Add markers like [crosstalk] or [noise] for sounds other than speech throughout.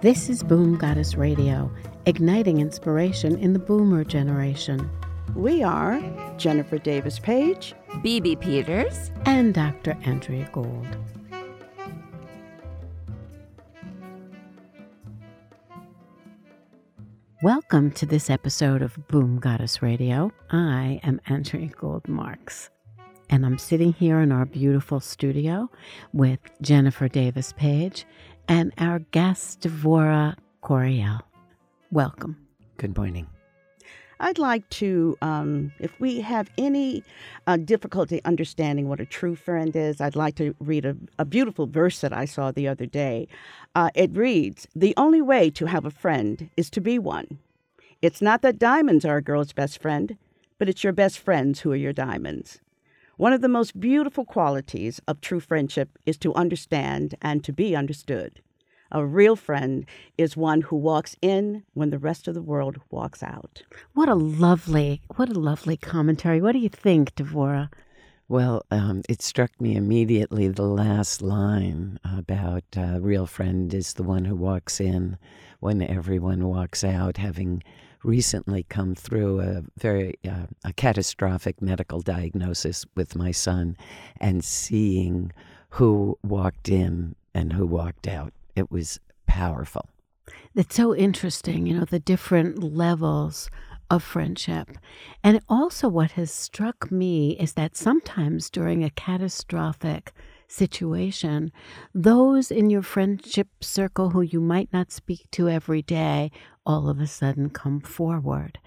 This is Boom Goddess Radio, igniting inspiration in the boomer generation. We are Jennifer Davis Page, BB Peters, and Dr. Andrea Gould. Welcome to this episode of Boom Goddess Radio. I am Andrea Gould Marks, and I'm sitting here in our beautiful studio with Jennifer Davis Page and our guest, Devora Coriel. Welcome. Good morning. I'd like to, um, if we have any uh, difficulty understanding what a true friend is, I'd like to read a, a beautiful verse that I saw the other day. Uh, it reads The only way to have a friend is to be one. It's not that diamonds are a girl's best friend, but it's your best friends who are your diamonds. One of the most beautiful qualities of true friendship is to understand and to be understood. A real friend is one who walks in when the rest of the world walks out. What a lovely, what a lovely commentary. What do you think, Devora? Well, um, it struck me immediately the last line about uh, real friend is the one who walks in when everyone walks out, having recently come through a very uh, a catastrophic medical diagnosis with my son, and seeing who walked in and who walked out it was powerful. It's so interesting, you know, the different levels of friendship. And also, what has struck me is that sometimes during a catastrophic situation, those in your friendship circle who you might not speak to every day all of a sudden come forward.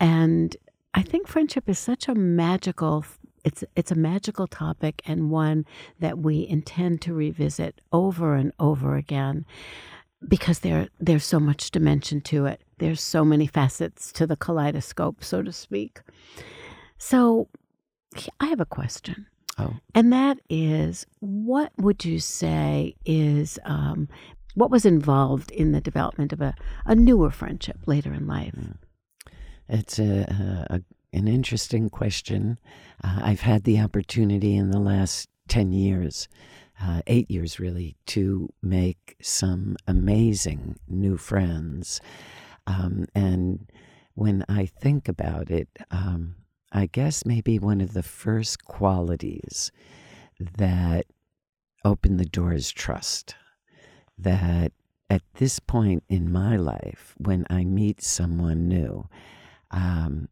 And I think friendship is such a magical it's it's a magical topic and one that we intend to revisit over and over again because there there's so much dimension to it. There's so many facets to the kaleidoscope, so to speak. So I have a question. Oh. And that is what would you say is um, what was involved in the development of a, a newer friendship later in life? Hmm. It's a, a, an interesting question. Uh, I've had the opportunity in the last 10 years, uh, eight years really, to make some amazing new friends. Um, and when I think about it, um, I guess maybe one of the first qualities that opened the door is trust. That at this point in my life, when I meet someone new, um,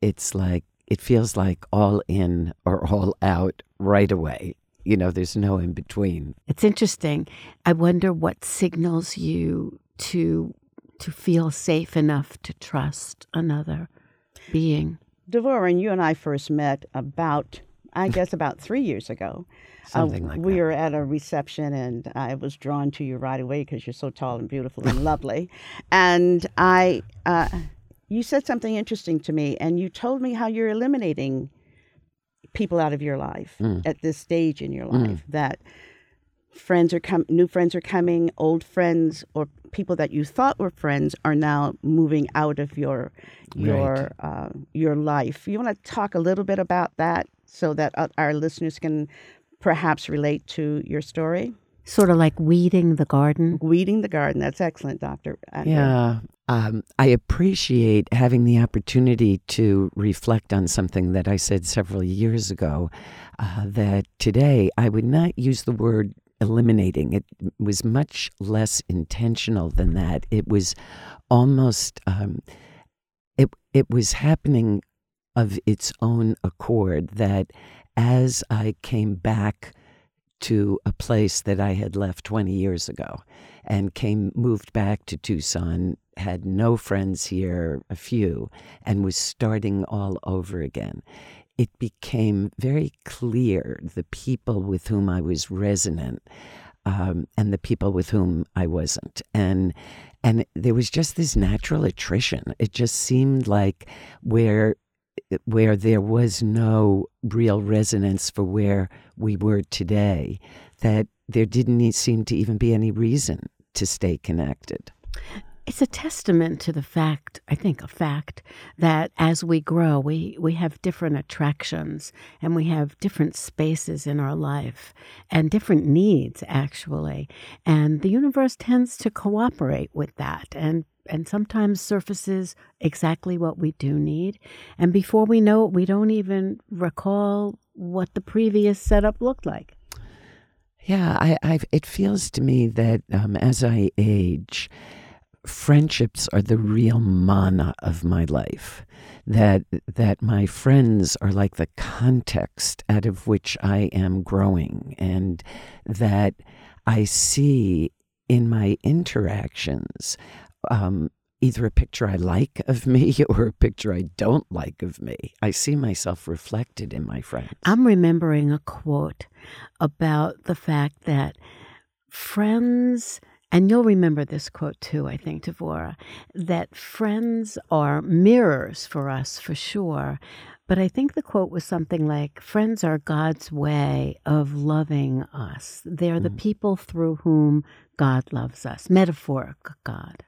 it's like it feels like all in or all out right away. You know, there's no in between. It's interesting. I wonder what signals you to to feel safe enough to trust another being. Devora and you and I first met about, I guess, about three years ago. [laughs] Something uh, like we that. were at a reception, and I was drawn to you right away because you're so tall and beautiful and [laughs] lovely. And I, uh, you said something interesting to me, and you told me how you're eliminating people out of your life mm. at this stage in your life. Mm. That friends are com- new friends are coming, old friends or people that you thought were friends are now moving out of your your right. uh, your life. You want to talk a little bit about that so that uh, our listeners can perhaps relate to your story. Sort of like weeding the garden. Weeding the garden. That's excellent, Doctor. Yeah. Um, I appreciate having the opportunity to reflect on something that I said several years ago. Uh, that today I would not use the word eliminating. It was much less intentional than that. It was almost um, it it was happening of its own accord. That as I came back to a place that I had left 20 years ago and came moved back to Tucson had no friends here, a few, and was starting all over again. It became very clear the people with whom I was resonant um, and the people with whom I wasn't. And and there was just this natural attrition. It just seemed like where where there was no real resonance for where we were today, that there didn't seem to even be any reason to stay connected. It's a testament to the fact, I think, a fact that as we grow, we, we have different attractions and we have different spaces in our life and different needs, actually. And the universe tends to cooperate with that and, and sometimes surfaces exactly what we do need. And before we know it, we don't even recall what the previous setup looked like. Yeah, I, I it feels to me that um, as I age, friendships are the real mana of my life. That that my friends are like the context out of which I am growing, and that I see in my interactions um, either a picture I like of me [laughs] or a picture I don't like of me. I see myself reflected in my friends. I'm remembering a quote about the fact that friends and you'll remember this quote too, I think, Devora, that friends are mirrors for us for sure. But I think the quote was something like Friends are God's way of loving us. They're the mm. people through whom God loves us, metaphoric God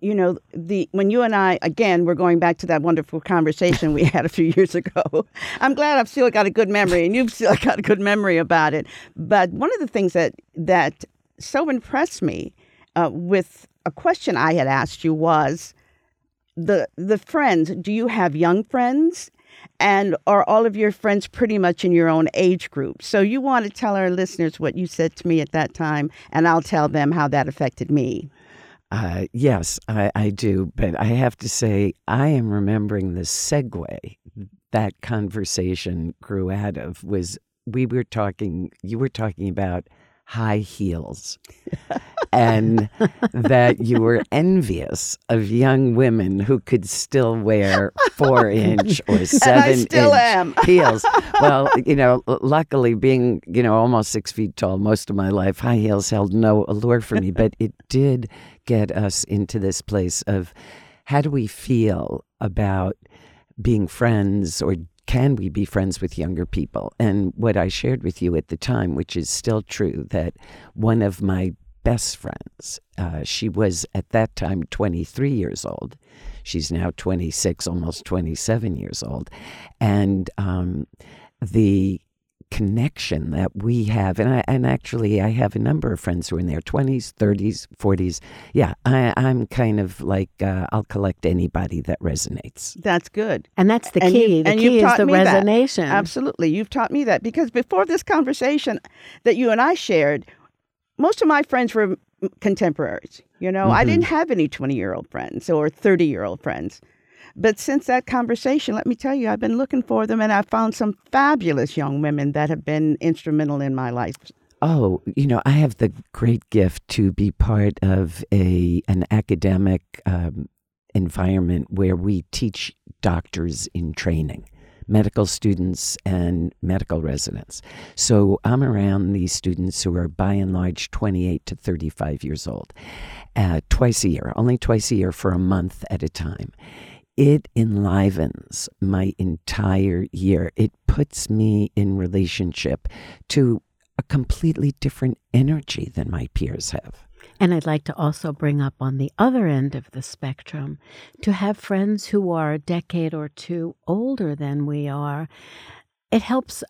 you know the when you and I again we're going back to that wonderful conversation we had a few years ago. [laughs] I'm glad I've still got a good memory and you've still got a good memory about it. But one of the things that that so impressed me uh, with a question I had asked you was the the friends. Do you have young friends? And are all of your friends pretty much in your own age group? So you want to tell our listeners what you said to me at that time, and I'll tell them how that affected me. Uh, yes, I, I do. But I have to say, I am remembering the segue that conversation grew out of was we were talking, you were talking about high heels [laughs] and that you were envious of young women who could still wear four [laughs] inch or seven inch [laughs] heels. Well, you know, luckily being, you know, almost six feet tall most of my life, high heels held no allure for me, [laughs] but it did get us into this place of how do we feel about being friends or can we be friends with younger people? And what I shared with you at the time, which is still true, that one of my best friends, uh, she was at that time 23 years old. She's now 26, almost 27 years old. And um, the connection that we have and I, and actually I have a number of friends who are in their 20s 30s 40s yeah I, am kind of like uh, I'll collect anybody that resonates. That's good. And that's the and key. You, the key is the resonation that. absolutely. You've taught me that because before this conversation that you and I shared most of my friends were contemporaries you know mm-hmm. I didn't have any 20 year old friends or 30 year old friends but since that conversation, let me tell you, I've been looking for them and I've found some fabulous young women that have been instrumental in my life. Oh, you know, I have the great gift to be part of a an academic um, environment where we teach doctors in training, medical students and medical residents. So I'm around these students who are by and large 28 to 35 years old, uh, twice a year, only twice a year for a month at a time it enlivens my entire year. It puts me in relationship to a completely different energy than my peers have. And I'd like to also bring up on the other end of the spectrum to have friends who are a decade or two older than we are. It helps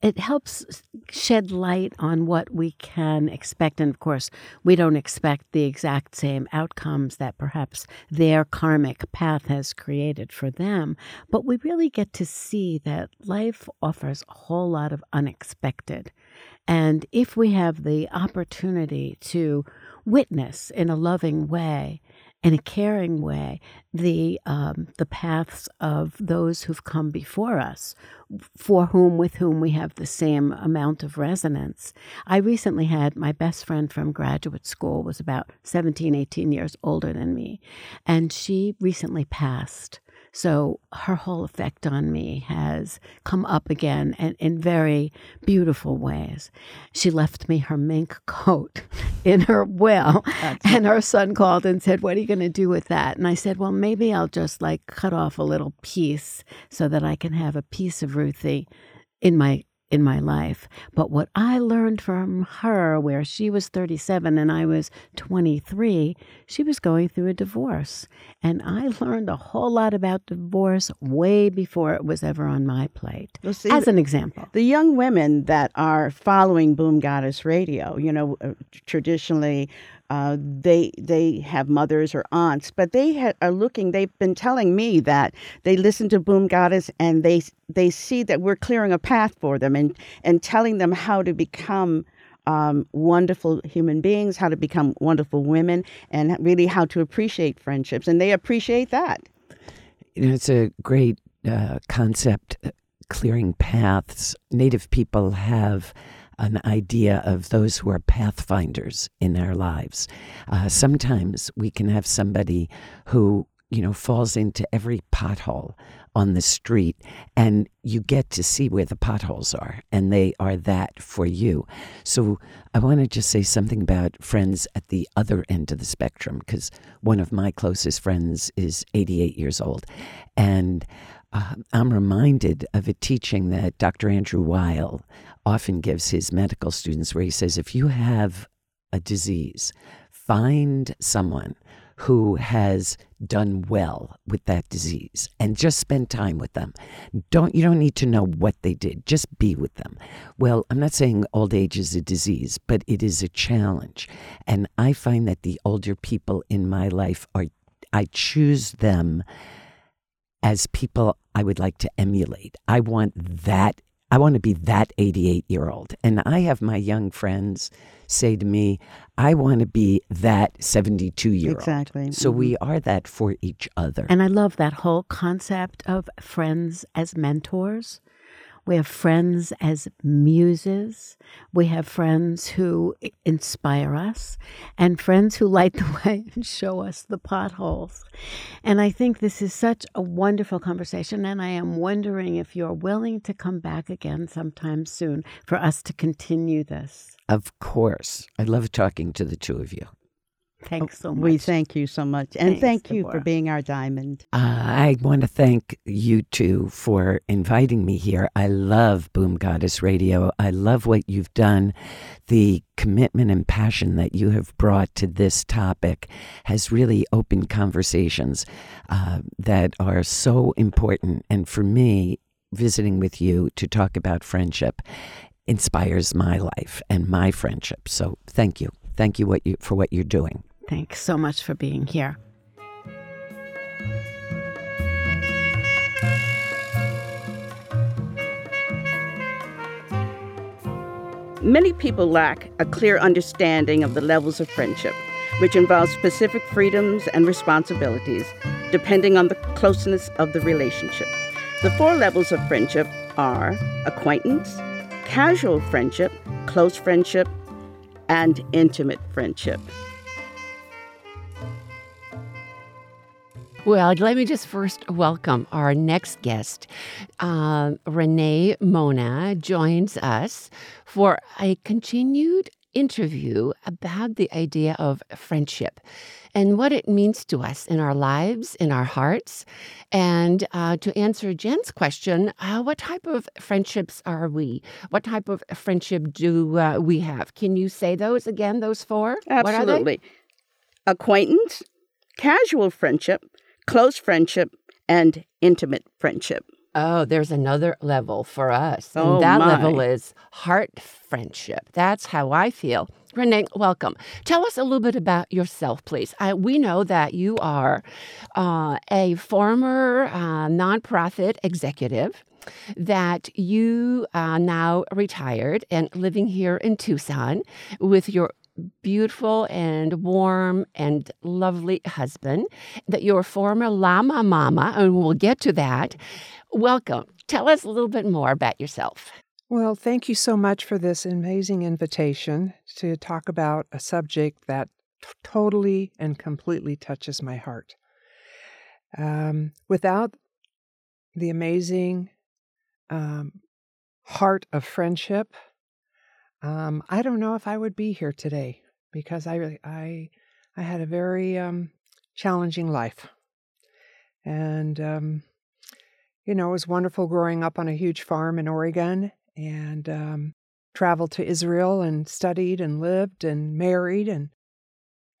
it helps shed light on what we can expect. And of course, we don't expect the exact same outcomes that perhaps their karmic path has created for them. But we really get to see that life offers a whole lot of unexpected. And if we have the opportunity to witness in a loving way, in a caring way the um, the paths of those who've come before us, for whom with whom we have the same amount of resonance. I recently had my best friend from graduate school was about 17, 18 years older than me, and she recently passed. So her whole effect on me has come up again and in very beautiful ways. She left me her mink [laughs] coat in her will, and her son called and said, What are you going to do with that? And I said, Well, maybe I'll just like cut off a little piece so that I can have a piece of Ruthie in my in my life. But what I learned from her, where she was 37 and I was 23, she was going through a divorce. And I [laughs] learned a whole lot about divorce way before it was ever on my plate, well, see, as an example. The young women that are following Boom Goddess Radio, you know, uh, traditionally uh, they they have mothers or aunts, but they ha- are looking. They've been telling me that they listen to Boom Goddess and they they see that we're clearing a path for them and and telling them how to become um, wonderful human beings, how to become wonderful women, and really how to appreciate friendships. And they appreciate that. You know, it's a great uh, concept. Uh, clearing paths. Native people have an idea of those who are pathfinders in our lives. Uh, sometimes we can have somebody who, you know, falls into every pothole on the street and you get to see where the potholes are and they are that for you. So I want to just say something about friends at the other end of the spectrum because one of my closest friends is 88 years old and uh, I'm reminded of a teaching that Dr. Andrew Weil often gives his medical students, where he says, if you have a disease, find someone who has done well with that disease and just spend time with them. Don't you don't need to know what they did, just be with them. Well, I'm not saying old age is a disease, but it is a challenge. And I find that the older people in my life are I choose them as people I would like to emulate. I want that. I want to be that 88 year old. And I have my young friends say to me, I want to be that 72 year old. Exactly. So mm-hmm. we are that for each other. And I love that whole concept of friends as mentors. We have friends as muses. We have friends who inspire us and friends who light the [laughs] way and show us the potholes. And I think this is such a wonderful conversation. And I am wondering if you're willing to come back again sometime soon for us to continue this. Of course. I love talking to the two of you. Thanks so much. We thank you so much. And Thanks, thank you Deborah. for being our diamond. Uh, I want to thank you two for inviting me here. I love Boom Goddess Radio. I love what you've done. The commitment and passion that you have brought to this topic has really opened conversations uh, that are so important. And for me, visiting with you to talk about friendship inspires my life and my friendship. So thank you. Thank you what you, for what you're doing. Thanks so much for being here. Many people lack a clear understanding of the levels of friendship, which involves specific freedoms and responsibilities depending on the closeness of the relationship. The four levels of friendship are acquaintance, casual friendship, close friendship, and intimate friendship. Well, let me just first welcome our next guest. Uh, Renee Mona joins us for a continued interview about the idea of friendship and what it means to us in our lives, in our hearts. And uh, to answer Jen's question, uh, what type of friendships are we? What type of friendship do uh, we have? Can you say those again, those four? Absolutely. Acquaintance, casual friendship, close friendship, and intimate friendship. Oh, there's another level for us. And oh, that my. level is heart friendship. That's how I feel. Renee, welcome. Tell us a little bit about yourself, please. I, we know that you are uh, a former uh, nonprofit executive, that you are now retired and living here in Tucson with your beautiful and warm and lovely husband, that you're a former Llama Mama, and we'll get to that. Welcome. Tell us a little bit more about yourself. Well, thank you so much for this amazing invitation to talk about a subject that t- totally and completely touches my heart. Um, without the amazing um, heart of friendship, um, I don't know if I would be here today because I I I had a very um, challenging life, and um, you know it was wonderful growing up on a huge farm in Oregon and um, traveled to Israel and studied and lived and married and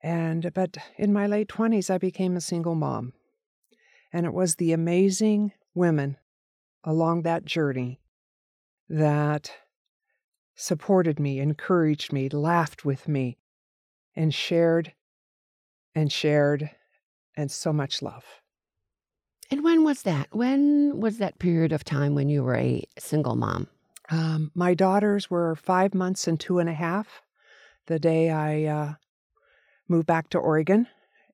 and but in my late 20s I became a single mom. And it was the amazing women along that journey that supported me, encouraged me, laughed with me, and shared and shared and so much love. And when was that? When was that period of time when you were a single mom? Um, my daughters were five months and two and a half the day I uh, moved back to Oregon.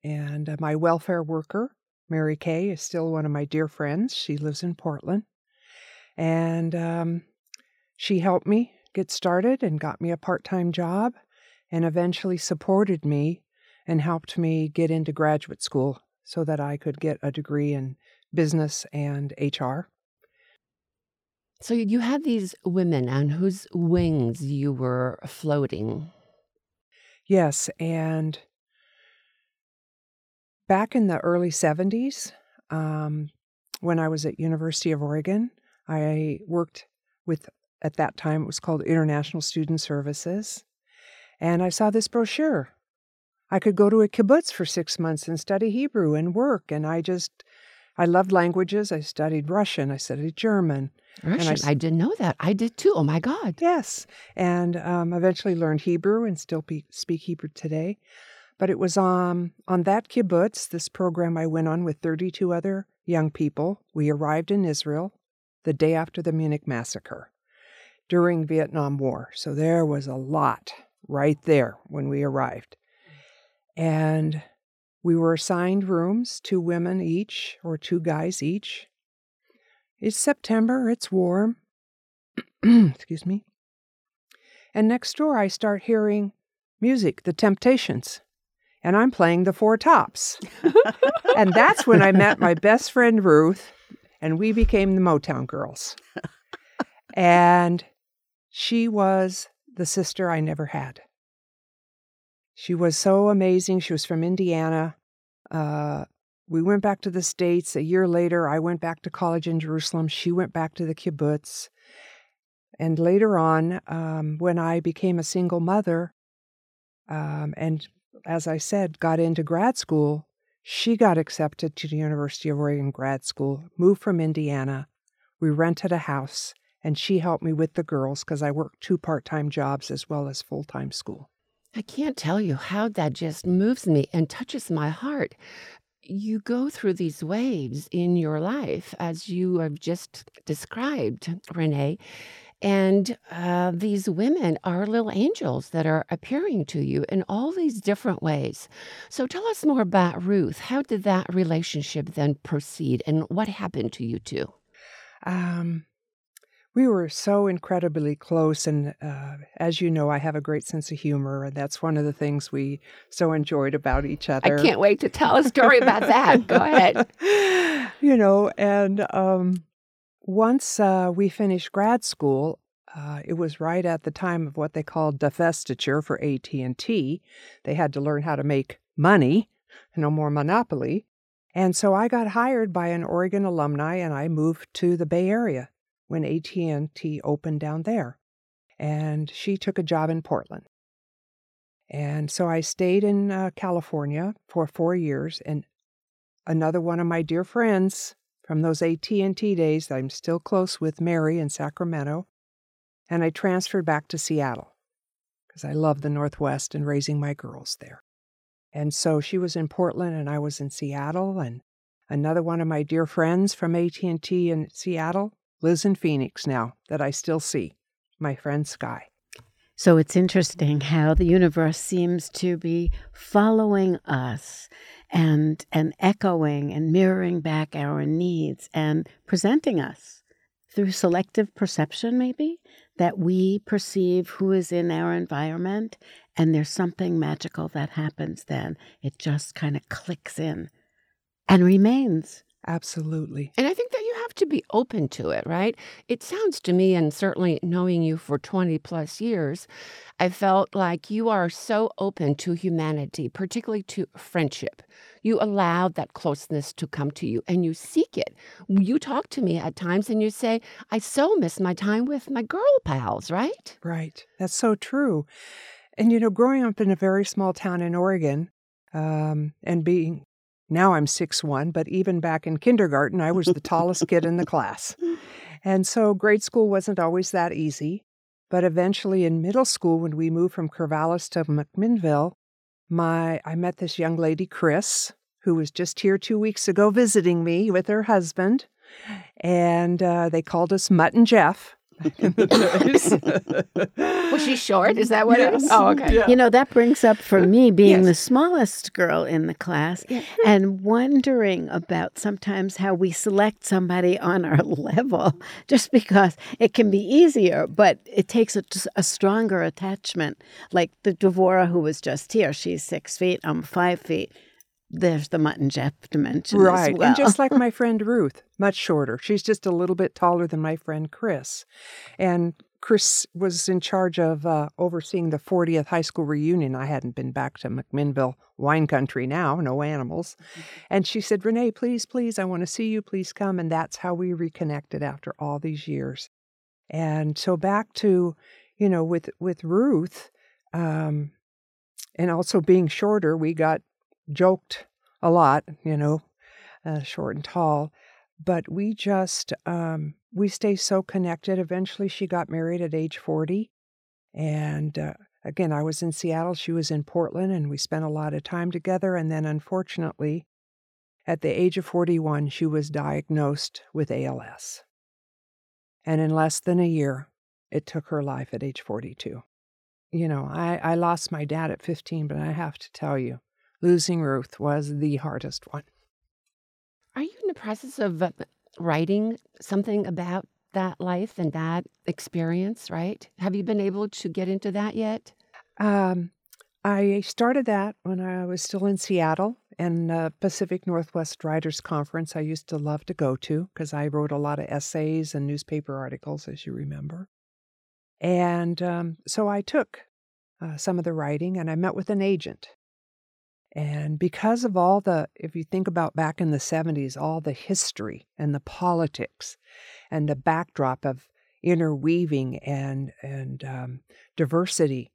And uh, my welfare worker, Mary Kay, is still one of my dear friends. She lives in Portland. And um, she helped me get started and got me a part time job and eventually supported me and helped me get into graduate school so that I could get a degree in business and HR. So you had these women on whose wings you were floating. Yes, and back in the early 70s, um, when I was at University of Oregon, I worked with at that time it was called International Student Services, and I saw this brochure. I could go to a kibbutz for six months and study Hebrew and work, and I just I loved languages. I studied Russian. I studied German. Russian. I, I, didn't know that. I did too. Oh my God. Yes, and um, eventually learned Hebrew and still be, speak Hebrew today. But it was um, on that kibbutz, this program I went on with 32 other young people. We arrived in Israel the day after the Munich massacre during Vietnam War. So there was a lot right there when we arrived. And we were assigned rooms, two women each, or two guys each. It's September, it's warm. [clears throat] Excuse me. And next door, I start hearing music, The Temptations, and I'm playing the Four Tops. [laughs] and that's when I met my best friend Ruth, and we became the Motown Girls. [laughs] and she was the sister I never had. She was so amazing. She was from Indiana. Uh, we went back to the States. A year later, I went back to college in Jerusalem. She went back to the kibbutz. And later on, um, when I became a single mother, um, and as I said, got into grad school, she got accepted to the University of Oregon grad school, moved from Indiana. We rented a house, and she helped me with the girls because I worked two part time jobs as well as full time school. I can't tell you how that just moves me and touches my heart. You go through these waves in your life, as you have just described, Renee. And uh, these women are little angels that are appearing to you in all these different ways. So tell us more about Ruth. How did that relationship then proceed, and what happened to you two? Um, we were so incredibly close. And uh, as you know, I have a great sense of humor. And that's one of the things we so enjoyed about each other. I can't wait to tell a [laughs] story about that. Go ahead. You know, and um, once uh, we finished grad school, uh, it was right at the time of what they called divestiture for AT&T. They had to learn how to make money, no more monopoly. And so I got hired by an Oregon alumni and I moved to the Bay Area when AT&T opened down there. And she took a job in Portland. And so I stayed in uh, California for 4 years and another one of my dear friends from those AT&T days that I'm still close with Mary in Sacramento and I transferred back to Seattle because I love the Northwest and raising my girls there. And so she was in Portland and I was in Seattle and another one of my dear friends from AT&T in Seattle lives in Phoenix now that I still see, my friend Sky. So it's interesting how the universe seems to be following us and and echoing and mirroring back our needs and presenting us through selective perception maybe that we perceive who is in our environment and there's something magical that happens then. It just kind of clicks in and remains. Absolutely. And i think that you have to be open to it, right? It sounds to me, and certainly knowing you for 20 plus years, I felt like you are so open to humanity, particularly to friendship. You allowed that closeness to come to you and you seek it. You talk to me at times and you say, I so miss my time with my girl pals, right? Right. That's so true. And, you know, growing up in a very small town in Oregon um, and being now I'm six one, but even back in kindergarten, I was the tallest kid in the [laughs] class. And so grade school wasn't always that easy. But eventually in middle school, when we moved from Corvallis to McMinnville, my I met this young lady, Chris, who was just here two weeks ago visiting me with her husband. And uh, they called us Mutt and Jeff [laughs] Was she short? Is that what it is? Oh, oh okay. You know, that brings up for me being yes. the smallest girl in the class yeah. and wondering about sometimes how we select somebody on our [laughs] level just because it can be easier, but it takes a, a stronger attachment. Like the Devora who was just here, she's six feet, I'm five feet there's the Mutt and Jeff dimension right well. and just like my friend ruth much shorter. She's just a little bit taller than my friend chris. And chris was in charge of uh, overseeing the 40th high school reunion. I hadn't been back to mcminnville wine country now no animals. Mm-hmm. and she said renee please please i want to see you. Please come. And that's how we reconnected after all these years. And so back to you know with with ruth um, and also being shorter we got joked a lot, you know, uh, short and tall. But we just, um, we stay so connected. Eventually, she got married at age 40. And uh, again, I was in Seattle, she was in Portland, and we spent a lot of time together. And then, unfortunately, at the age of 41, she was diagnosed with ALS. And in less than a year, it took her life at age 42. You know, I, I lost my dad at 15, but I have to tell you, losing Ruth was the hardest one. Are you in the process of uh, writing something about that life and that experience, right? Have you been able to get into that yet? Um, I started that when I was still in Seattle and uh, Pacific Northwest Writers Conference. I used to love to go to because I wrote a lot of essays and newspaper articles, as you remember. And um, so I took uh, some of the writing and I met with an agent and because of all the, if you think about back in the 70s, all the history and the politics and the backdrop of interweaving and, and um, diversity.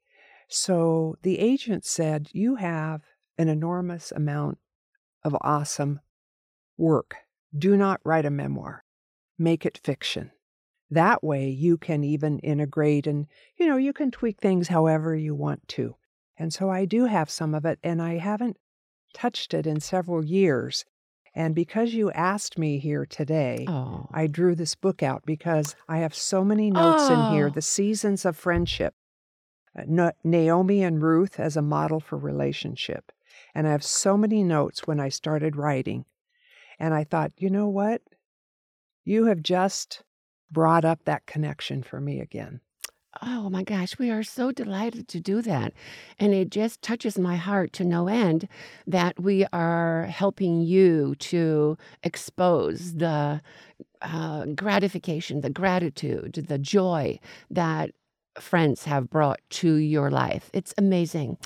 So the agent said, You have an enormous amount of awesome work. Do not write a memoir, make it fiction. That way you can even integrate and, you know, you can tweak things however you want to. And so I do have some of it, and I haven't touched it in several years. And because you asked me here today, oh. I drew this book out because I have so many notes oh. in here oh. the seasons of friendship, uh, Naomi and Ruth as a model for relationship. And I have so many notes when I started writing. And I thought, you know what? You have just brought up that connection for me again. Oh my gosh, we are so delighted to do that. And it just touches my heart to no end that we are helping you to expose the uh, gratification, the gratitude, the joy that friends have brought to your life. It's amazing.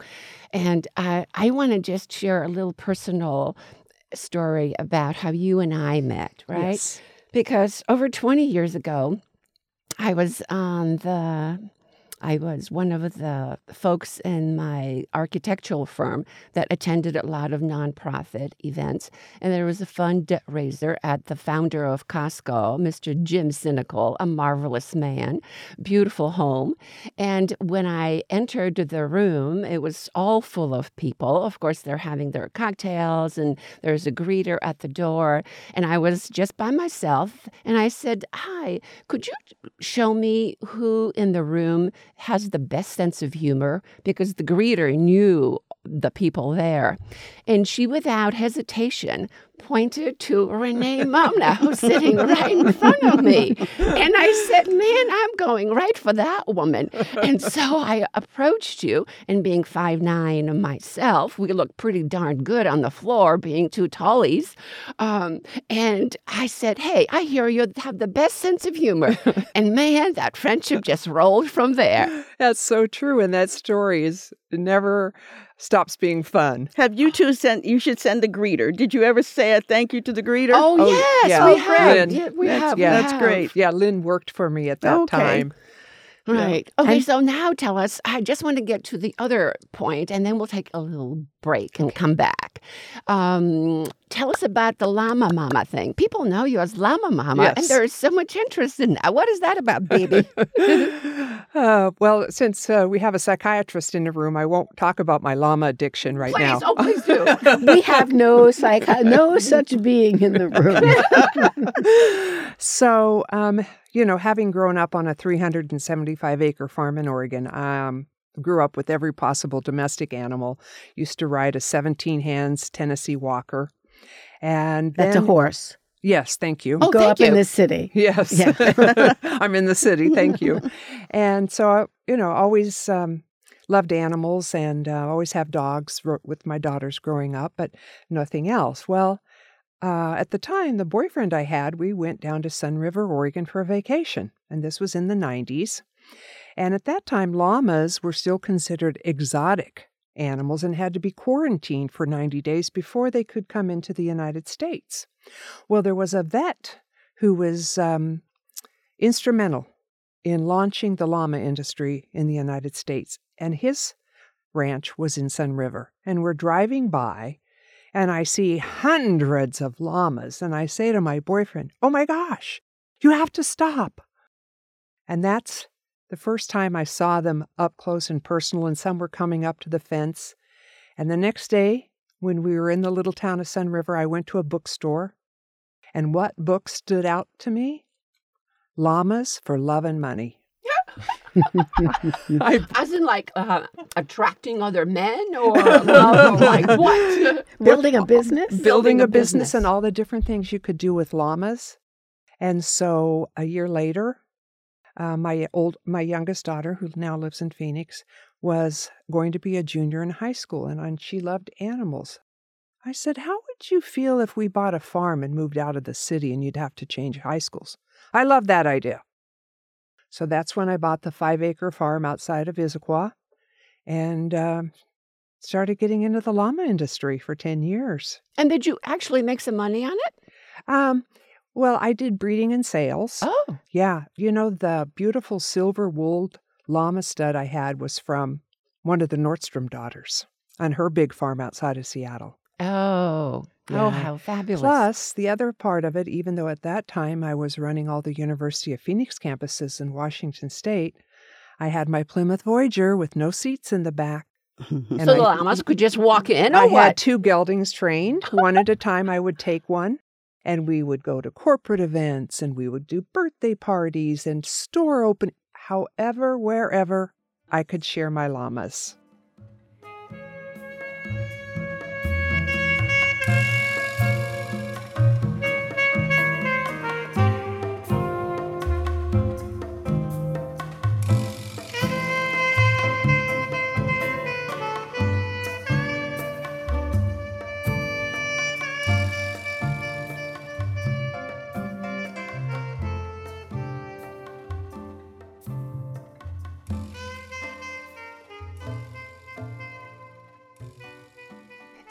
And I, I want to just share a little personal story about how you and I met, right? Yes. Because over 20 years ago, I was on the I was one of the folks in my architectural firm that attended a lot of nonprofit events. And there was a fundraiser at the founder of Costco, Mr. Jim Sinegal, a marvelous man, beautiful home. And when I entered the room, it was all full of people. Of course, they're having their cocktails, and there's a greeter at the door. And I was just by myself. And I said, Hi, could you show me who in the room has the best sense of humor because the greeter knew the people there. And she, without hesitation, pointed to Renee [laughs] Mona, who's sitting right in front of me. And I said, Man, I'm going right for that woman. And so I approached you, and being five nine myself, we look pretty darn good on the floor, being two tallies. Um, and I said, Hey, I hear you have the best sense of humor. [laughs] and man, that friendship just rolled from there. That's so true. And that story is never stops being fun. Have you two sent? You should send the greeter. Did you ever say a thank you to the greeter? Oh, Oh, yes, yeah. we Oh, have. Lynn. Yeah, we That's- have. yeah, that's great. Yeah, Lynn worked for me at that Okay. time. Right. Okay, And- so now tell us, I just want to get to the other point and then we'll take a little break and come back. Um, tell us about the Llama Mama thing. People know you as Llama Mama, and there is so much interest in that. What is that about, baby? [laughs] uh, well, since uh, we have a psychiatrist in the room, I won't talk about my llama addiction right please, now. oh, please do. [laughs] we have no psych, no such being in the room. [laughs] so, um, you know, having grown up on a 375 acre farm in Oregon, um, grew up with every possible domestic animal. Used to ride a 17 hands Tennessee Walker, and That's a horse. Yes, thank you. Oh, Go thank up in the city. [laughs] Yes. Yeah. [laughs] I'm in the city. Thank you. [laughs] And so, I, you know, always um, loved animals and uh, always have dogs with my daughters growing up, but nothing else. Well, uh, at the time, the boyfriend I had, we went down to Sunriver, Oregon for a vacation. And this was in the 90s. And at that time, llamas were still considered exotic animals and had to be quarantined for 90 days before they could come into the United States. Well, there was a vet who was um, instrumental in launching the llama industry in the United States, and his ranch was in Sunriver. And we're driving by, and I see hundreds of llamas, and I say to my boyfriend, Oh my gosh, you have to stop. And that's the first time I saw them up close and personal, and some were coming up to the fence. And the next day, when we were in the little town of Sunriver, I went to a bookstore. And what book stood out to me? Llamas for Love and Money. [laughs] I, As in, like, uh, attracting other men or, [laughs] or like what? [laughs] Building a business. building a a business business. and all the different things you could do with llamas. And so a year later, uh, my old my youngest daughter, who now lives in Phoenix, was going to be a junior in high school, and, and she loved animals. I said, "How would you feel if we bought a farm and moved out of the city, and you'd have to change high schools?" I love that idea. So that's when I bought the five acre farm outside of Issaquah, and um started getting into the llama industry for ten years. And did you actually make some money on it? Um, well, I did breeding and sales. Oh. Yeah, you know the beautiful silver wooled llama stud I had was from one of the Nordstrom daughters on her big farm outside of Seattle. Oh. Oh, how fabulous. Plus, the other part of it, even though at that time I was running all the University of Phoenix campuses in Washington State, I had my Plymouth Voyager with no seats in the back. [laughs] And so the I- llamas could just walk in or I what? had two geldings trained. [laughs] One at a time, I would take one, and we would go to corporate events, and we would do birthday parties and store open. However, wherever I could share my llamas.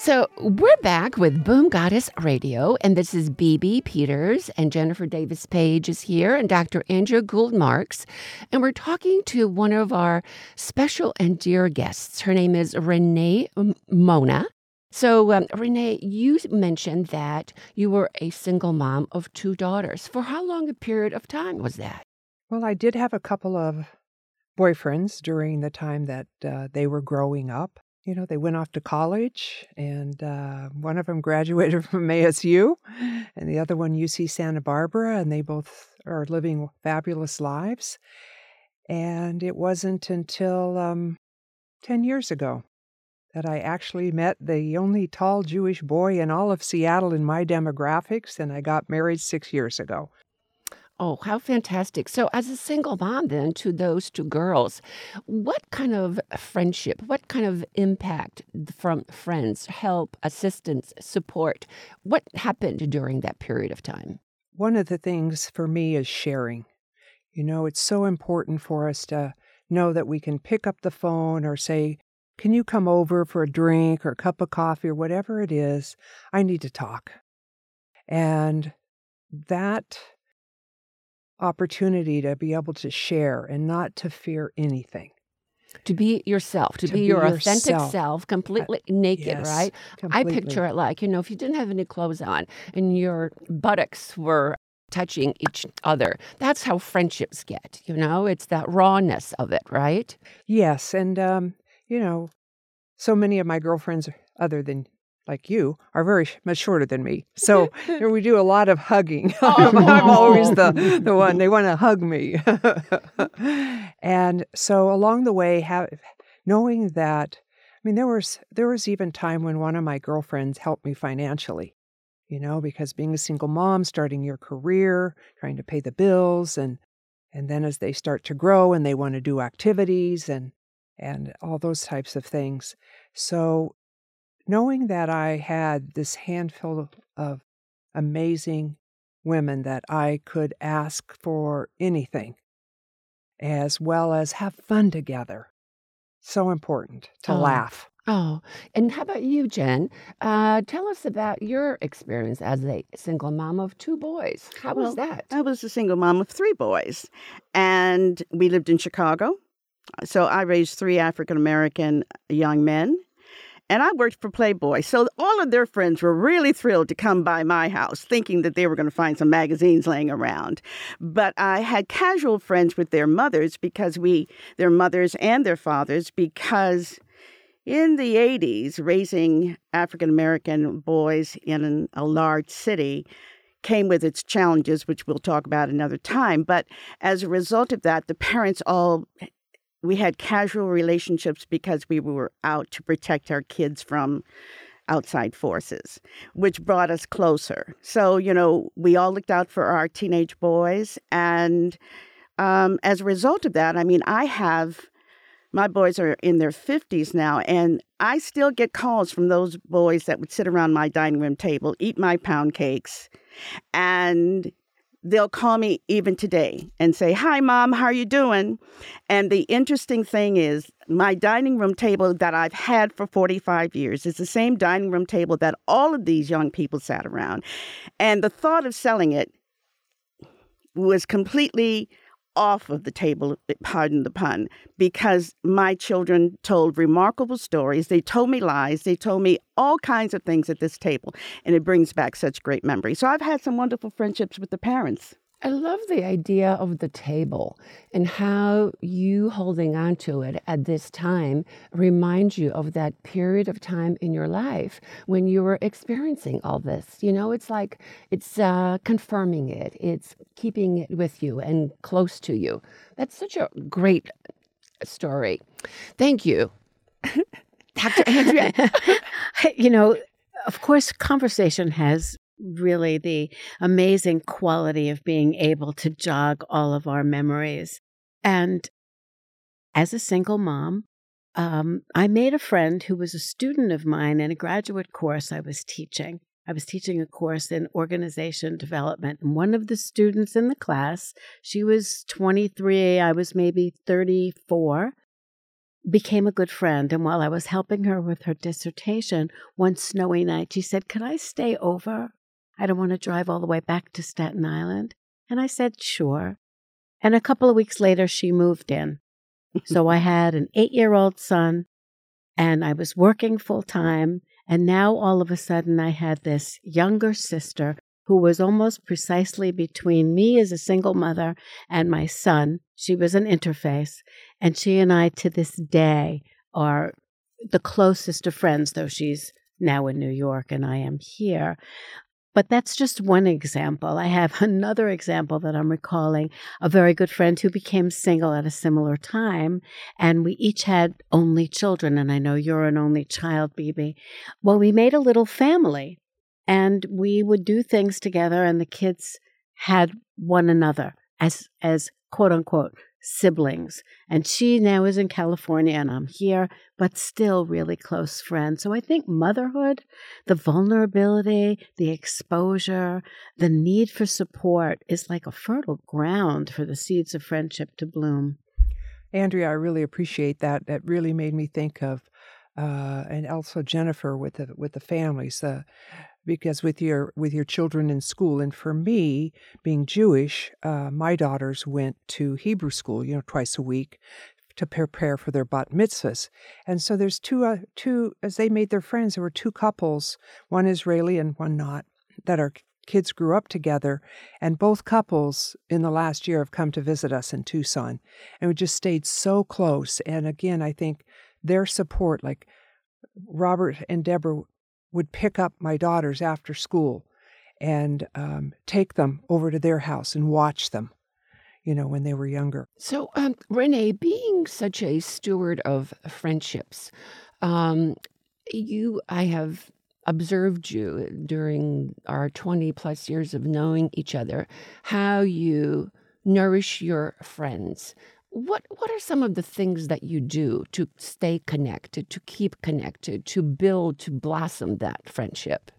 So we're back with Boom Goddess Radio, and this is BB Peters and Jennifer Davis Page is here, and Dr. Andrea Gould Marks, and we're talking to one of our special and dear guests. Her name is Renee Mona. So, um, Renee, you mentioned that you were a single mom of two daughters. For how long a period of time was that? Well, I did have a couple of boyfriends during the time that uh, they were growing up. You know, they went off to college, and uh, one of them graduated [laughs] from ASU, and the other one UC Santa Barbara, and they both are living fabulous lives. And it wasn't until um, 10 years ago that I actually met the only tall Jewish boy in all of Seattle in my demographics, and I got married six years ago. Oh, how fantastic. So, as a single mom, then, to those two girls, what kind of friendship, what kind of impact from friends, help, assistance, support, what happened during that period of time? One of the things for me is sharing. You know, it's so important for us to know that we can pick up the phone or say, Can you come over for a drink or a cup of coffee or whatever it is? I need to talk. And that opportunity to be able to share and not to fear anything. To be yourself, to, To be, be your yourself. authentic self, completely naked, yes, right? Completely. I picture it like, you know, if you didn't have any clothes on and your buttocks were touching each other, that's how friendships get, you know? It's that rawness of it, right? Yes, and um, you know, so many of my girlfriends, other than like you, are very much shorter than me. So [laughs] we do a lot of hugging. [laughs] Oh, I'm, I'm always the the one they want to hug me. [laughs] and so along the way, have, knowing that, I mean, there was there was even time when one of my girlfriends helped me financially. You know, because being a single mom, starting your career, trying to pay the bills, and and then as they start to grow and they want to do activities and and all those types of things. So, knowing that I had this handful of amazing women that I could ask for anything, as well as have fun together, so important to Oh. laugh. Oh, and how about you, Jen? Uh, tell us about your experience as a single mom of two boys. How was that? I was a single mom of three boys, and we lived in Chicago. So I raised three African American young men, and I worked for Playboy. So all of their friends were really thrilled to come by my house, thinking that they were going to find some magazines laying around. But I had casual friends with their mothers because we, their mothers and their fathers, because in the 80s, raising African American boys in a large city came with its challenges, which we'll talk about another time. But as a result of that, the parents all we had casual relationships because we were out to protect our kids from outside forces, which brought us closer. So, you know, we all looked out for our teenage boys. And um, as a result of that, I mean, I have my boys are in their 50s now, and I still get calls from those boys that would sit around my dining room table, eat my pound cakes, and they'll call me even today and say, Hi, mom, how are you doing? And the interesting thing is, my dining room table that I've had for 45 years is the same dining room table that all of these young people sat around. And the thought of selling it was completely off of the table, eh, pardon the pun, because my children told remarkable stories. They told me lies. They told me all kinds of things at this table, and it brings back such great memories. So I've had some wonderful friendships with the parents. I love the idea of the table and how you holding on to it at this time reminds you of that period of time in your life when you were experiencing all this. You know, it's like it's uh, confirming it, it's keeping it with you and close to you. That's such a great story. Thank you. [laughs] Dr. Andrea. [laughs] [laughs] you know, of course, conversation has really the amazing quality of being able to jog all of our memories. And as a single mom, um, I made a friend who was a student of mine in a graduate course I was teaching. I was teaching a course in organization development. And one of the students in the class, she was 23, I was maybe 34, became a good friend. And while I was helping her with her dissertation, one snowy night, she said, Could I stay over? I don't want to drive all the way back to Staten Island. And I said, Sure. And a couple of weeks later, she moved in. so I [laughs] had an eight year old son, and I was working full time. And now all of a sudden, I had this younger sister who was almost precisely between me as a single mother and my son. She was an interface. And she and I, to this day, are the closest of friends, though she's now in New York and I am here. But that's just one example. I have [laughs] another example that I'm recalling a very good friend who became single at a similar time. And we each had only children. And I know you're an only child, Bibi. Well, we made a little family and we would do things together, and the kids had one another as, as quote unquote siblings. And she now is in California and I'm here, but still really close friends. So I think motherhood, the vulnerability, the exposure, the need for support is like a fertile ground for the seeds of friendship to bloom. Andrea, I really appreciate that. That really made me think of, uh, and also Jennifer with the with the families. Because with your with your children in school and for me being jewish uh, my daughters went to hebrew school you know twice a week to prepare for their bat mitzvahs. And so there's two uh, two as they made their friends there were two couples one israeli and one not that our kids grew up together. And both couples in the last year have come to visit us in tucson. And we just stayed so close. And again i think their support like robert and deborah would pick up my daughters after school and um, take them over to their house and watch them, you know, when they were younger. So, um, Renee, being such a steward of friendships, um, you, I have observed you during our 20 plus years of knowing each other, how you nourish your friends, what what are some of the things that you do to stay connected, to keep connected, to build, to blossom that friendship?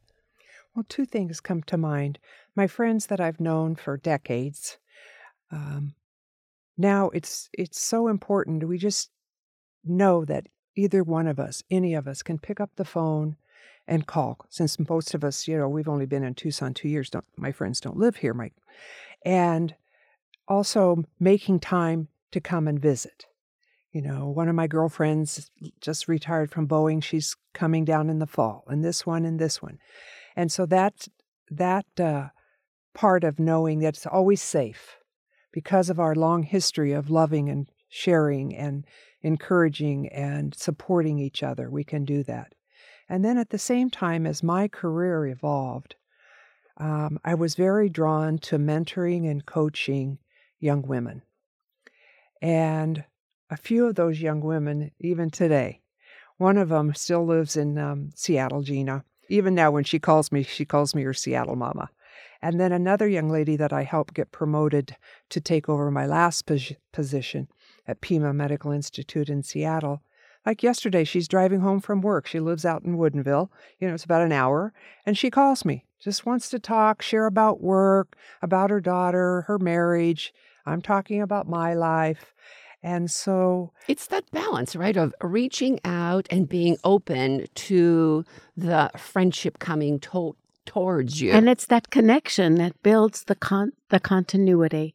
Well, two things come to mind. My friends that I've known for decades. Um, now it's it's so important. We just know that either one of us, any of us, can pick up the phone and call. Since most of us, you know, we've only been in Tucson two years. Don't my friends don't live here, Mike, and also making time to come and visit. You know, one of my girlfriends just retired from Boeing. She's coming down in the fall, and this one and this one. And so that that uh, part of knowing that it's always safe because of our long history of loving and sharing and encouraging and supporting each other, we can do that. And then at the same time, as my career evolved, um, I was very drawn to mentoring and coaching young women. And a few of those young women, even today, one of them still lives in um, Seattle, Gina. Even now, when she calls me, she calls me her Seattle mama. And then another young lady that I helped get promoted to take over my last pos- position at Pima Medical Institute in Seattle. Like yesterday, she's driving home from work. She lives out in Woodinville. You know, it's about an hour. And she calls me, just wants to talk, share about work, about her daughter, her marriage. I'm talking about my life. And so it's that balance, right, of reaching out and being open to the friendship coming to- towards you. And it's that connection that builds the con- the continuity.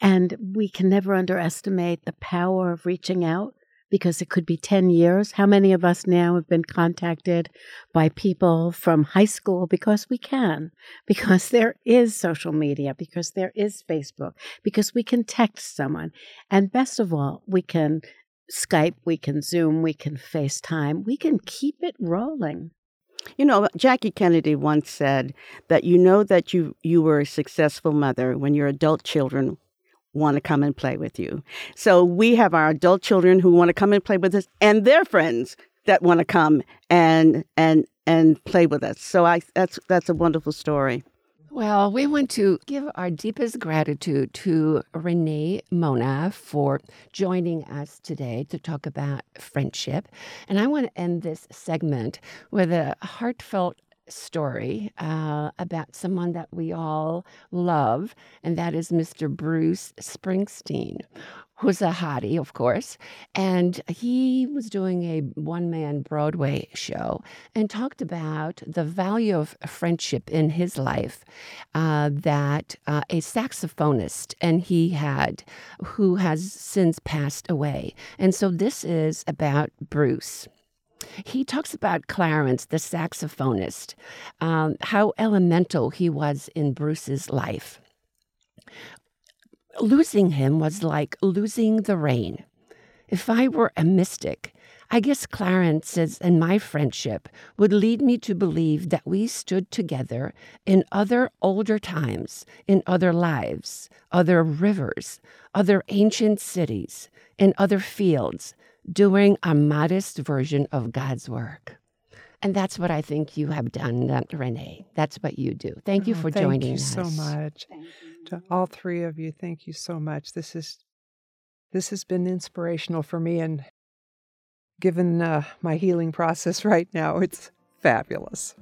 And we can never underestimate the power of reaching out because it could be 10 years. How many of us now have been contacted by people from high school because we can, [laughs] because there is social media, because there is Facebook, because we can text someone. And best of all, we can Skype, we can Zoom, we can FaceTime, we can keep it rolling. You know, Jackie Kennedy once said that you know that you, you were a successful mother when your adult children want to come and play with you. So we have our adult children who want to come and play with us and their friends that want to come and and and play with us. So I that's that's a wonderful story. Well, we want to give our deepest gratitude to Renee Mona for joining us today to talk about friendship. And I want to end this segment with a heartfelt story uh, about someone that we all love, and that is Mr. Bruce Springsteen, who's a hottie, of course. And he was doing a one man Broadway show and talked about the value of friendship in his life uh, that uh, a saxophonist and he had who has since passed away. And so this is about Bruce. He talks about Clarence, the saxophonist, um, how elemental he was in Bruce's life. Losing him was like losing the rain. If I were a mystic, I guess Clarence's and my friendship would lead me to believe that we stood together in other older times, in other lives, other rivers, other ancient cities, in other fields, doing a modest version of God's work. And that's what I think you have done, Renee. That's what you do. Thank you Oh, for thank joining you us. so much. To all three of you, thank you so much. This is this has been inspirational for me, and given uh, my healing process [laughs] right now, it's fabulous.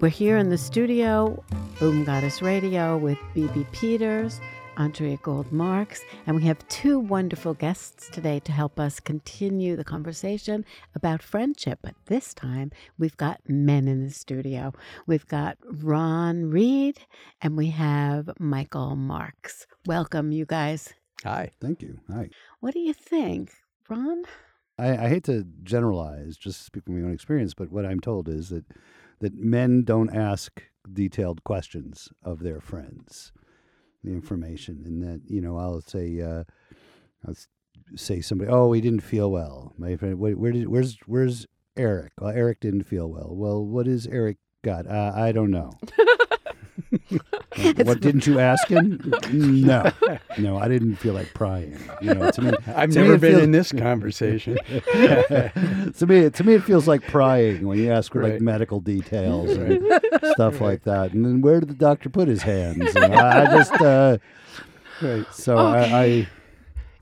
We're here in the studio, Boom Goddess Radio, with BB Peters, Andrea Gould Marks, and we have two wonderful guests today to help us continue the conversation about friendship. But this time, we've got men in the studio. We've got Ron Reed and we have Michael Marks. Welcome, you guys. Hi. Thank you. Hi. What do you think, Ron? I, I hate to generalize, just speak from my own experience, but what I'm told is that that men don't ask detailed questions of their friends, the information, and that you know I'll say uh, I'll say somebody, oh, he didn't feel well. My friend, where, did where's where's Eric? Well, Eric didn't feel well. Well, what is Eric got? Uh, I don't know. [laughs] What didn't you ask him? No, no, I didn't feel like prying. You know, to me, I've to never it been feels- in this conversation. [laughs] to me, to me, it feels like prying when you ask for like medical details and [laughs] stuff like that. And then where did the doctor put his hands? And I, I just, uh, right. so I, I,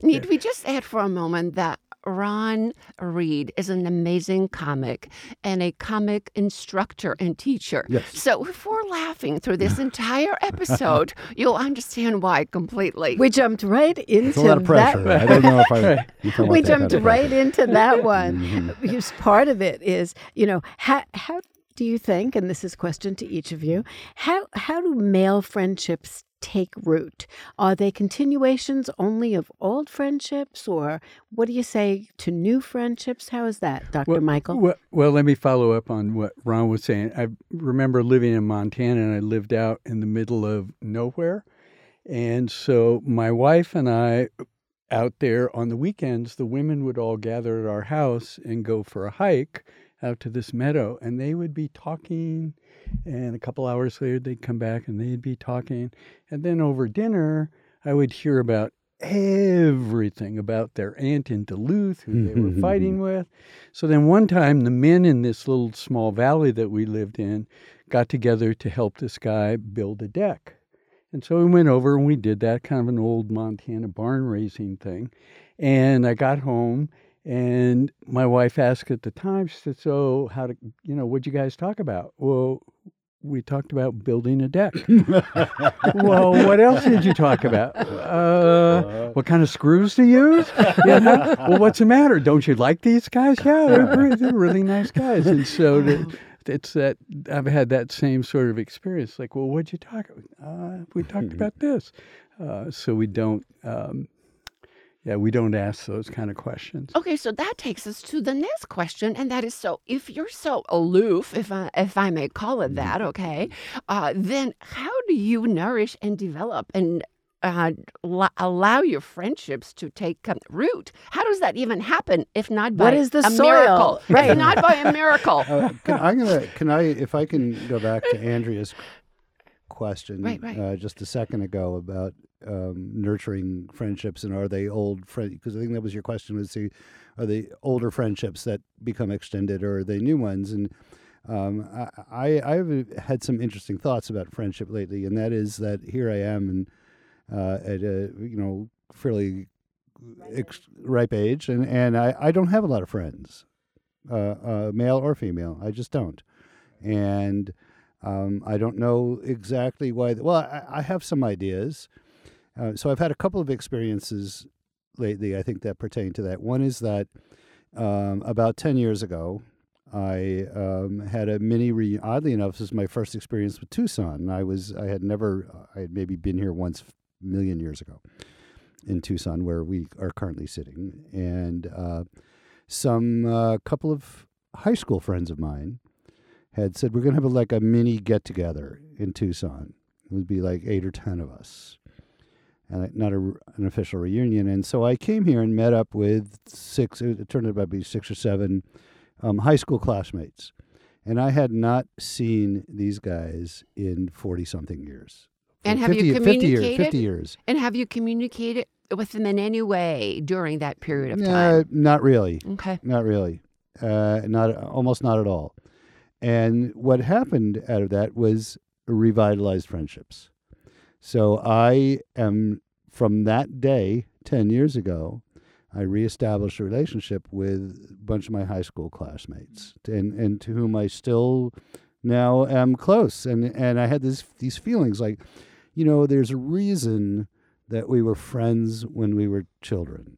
Need we just add for a moment that Ron Reed is an amazing comic and a comic instructor and teacher. Yes. So if we're laughing through this [laughs] entire episode, you'll understand why completely. We jumped right into it's a lot of that. I don't know if I. If I want we jumped right into that one Mhm. because part of it is you know how how do you think and this is a question to each of you how how do male friendships take root are they continuations only of old friendships or what do you say to new friendships how is that dr Well, michael Well, well, let me follow up on what Ron was saying. I remember living in Montana and I lived out in the middle of nowhere. And so my wife and I, out there on the weekends, the women would all gather at our house and go for a hike out to this meadow. And they would be talking. And a couple hours later, they'd come back and they'd be talking. And then over dinner, I would hear about everything about their aunt in Duluth, who they were fighting [laughs] with. So then one time, the men in this little small valley that we lived in got together to help this guy build a deck. And so we went over and we did that kind of an old Montana barn raising thing. And I got home and my wife asked at the time, she said, So, how to, you know, what'd you guys talk about? Well, we talked about building a deck. [laughs] well, what else did you talk about? Uh, what kind of screws to use? Well, what's the matter? Don't you like these guys? Yeah, they're, [laughs] they're really nice guys. And so the, it's that I've had that same sort of experience. Like, well, what'd you talk about? Uh, we talked about this. Uh, so we don't, um, yeah, we don't ask those kind of questions. Okay, so that takes us to the next question, and that is so if you're so aloof, if I, if I may call it that, okay, uh, then how do you nourish and develop and uh, lo- allow your friendships to take um, root? How does that even happen if not by What is the a soil? miracle? Right. [laughs] If not by a miracle. Uh, can, I'm gonna. [laughs] Can I? If I can go back to Andrea's [laughs] question Right, right. Uh, just a second ago about um, nurturing friendships and are they old friends? Because I think that was your question. Was the are they older friendships that become extended or are they new ones? And um, I, I I've had some interesting thoughts about friendship lately, and that is that here I am and uh, at a you know fairly ex- ripe age, and and I, I don't have a lot of friends uh, uh, male or female. I just don't, and um, I don't know exactly why. th- well, I, I have some ideas. Uh, so I've had a couple of experiences lately. I think that pertain to that. One is that um, about ten years ago, I um, had a mini re- oddly enough, this is my first experience with Tucson. I was I had never I had maybe been here once a million years ago in Tucson, where we are currently sitting, and uh, some uh, couple of high school friends of mine had said we're going to have a, like a mini get together in Tucson. It would be like eight or ten of us, and not a, an official reunion. And so I came here and met up with six. It turned out to be six or seven um, high school classmates, and I had not seen these guys in forty something years. And have 50, you 50 years, communicated? fifty years. And have you communicated with them in any way during that period of Uh, time? not really. Okay. Not really. Uh, not almost not at all. And what happened out of that was revitalized friendships. So I am from that day, ten years ago, I reestablished a relationship with a bunch of my high school classmates, mm-hmm. and and to whom I still now am close. And and I had this these feelings like, you know, there's a reason that we were friends when we were children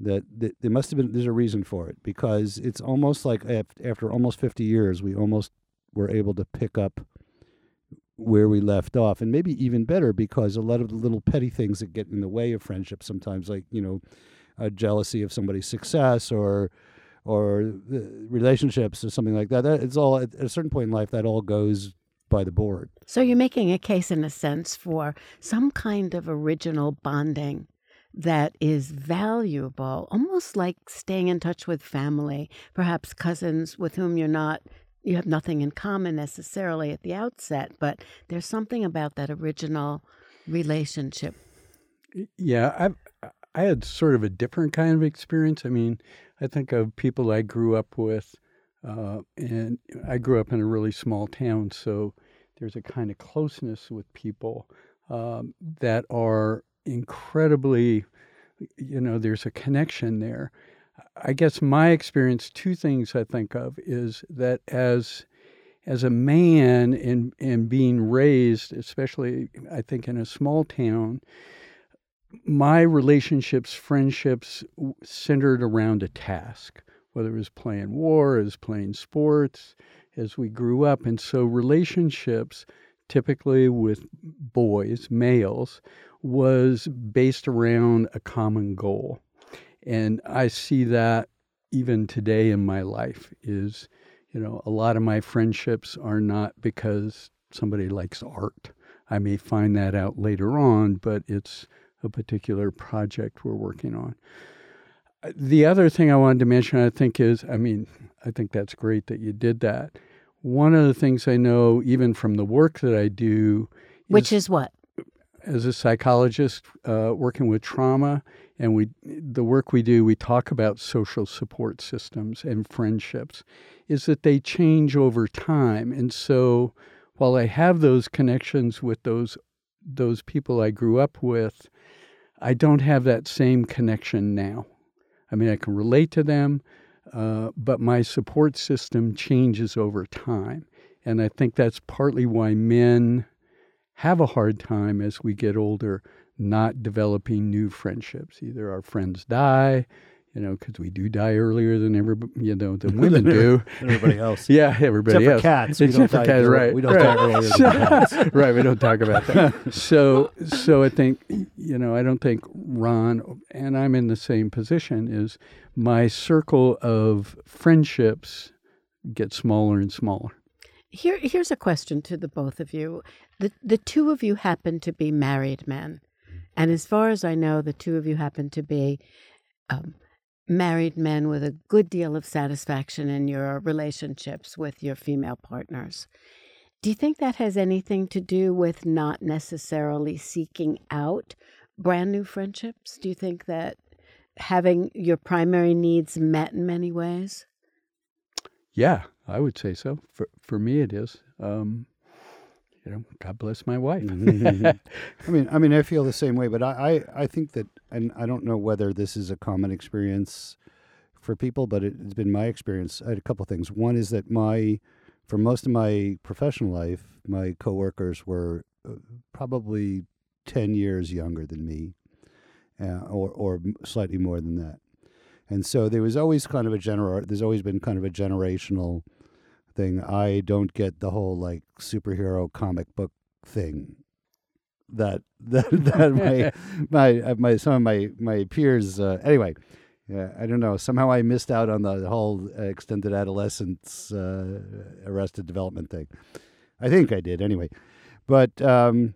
that, that there must have been there's a reason for it because it's almost like after almost 50 years we almost were able to pick up where we left off and maybe even better because a lot of the little petty things that get in the way of friendship sometimes like you know a jealousy of somebody's success or or uh, relationships or something like that, that it's all at a certain point in life that all goes by the board So you're making a case, in a sense, for some kind of original bonding that is valuable, almost like staying in touch with family, perhaps cousins with whom you're not. You have nothing in common necessarily at the outset, but there's something about that original relationship. Yeah, I I had sort of a different kind of experience. I mean, I think of people I grew up with, uh, and I grew up in a really small town, so there's a kind of closeness with people um, that are incredibly, you know, there's a connection there. I guess my experience, two things I think of is that as as a man and and being raised, especially I think in a small town, my relationships, friendships centered around a task, whether it was playing war, as playing sports, as we grew up. And so relationships, typically with boys, males, was based around a common goal. And I see that even today in my life is, you know, a lot of my friendships are not because somebody likes art. I may find that out later on, but it's a particular project we're working on. The other thing I wanted to mention, I think, is I mean, I think that's great that you did that. One of the things I know, even from the work that I do, Which is what? as a psychologist uh, working with trauma and we the work we do we talk about social support systems and friendships is that they change over time. And so while i have those connections with those those people i grew up with i don't have that same connection now. I mean i can relate to them uh, but my support system changes over time. And i think that's partly why men have a hard time as we get older not developing new friendships. Either our friends die, you know, because we do die earlier than ever, you know, than [laughs] women do. everybody else [laughs] Yeah, everybody Except for else. cats. We don't Except for cats, early- right? we don't right. die earlier than cats. [laughs] right, we don't talk about that. So, so I think, you know, I don't think Ron and I'm in the same position. Is my circle of friendships get smaller and smaller. Here, here's a question to the both of you. The the two of you happen to be married men, and as far as I know, the two of you happen to be um, married men with a good deal of satisfaction in your relationships with your female partners. Do you think that has anything to do with not necessarily seeking out brand new friendships? Do you think that having your primary needs met in many ways? Yeah, I would say so. For for me, it is. Um, you know, God bless my wife. [laughs] I mean, I mean, I feel the same way, but I, I, I think that, and I don't know whether this is a common experience for people, but it, it's been my experience. I had a couple things. One is that my, for most of my professional life, my coworkers were uh, probably ten years younger than me, uh, or or slightly more than that. and so there was always kind of a general. There's always been kind of a generational thing. I don't get the whole like superhero comic book thing that [laughs] that, that my [laughs] my uh, my some of my my peers uh, anyway. Yeah, I don't know. Somehow I missed out on the whole extended adolescence uh, arrested development thing. I think I did anyway. But um,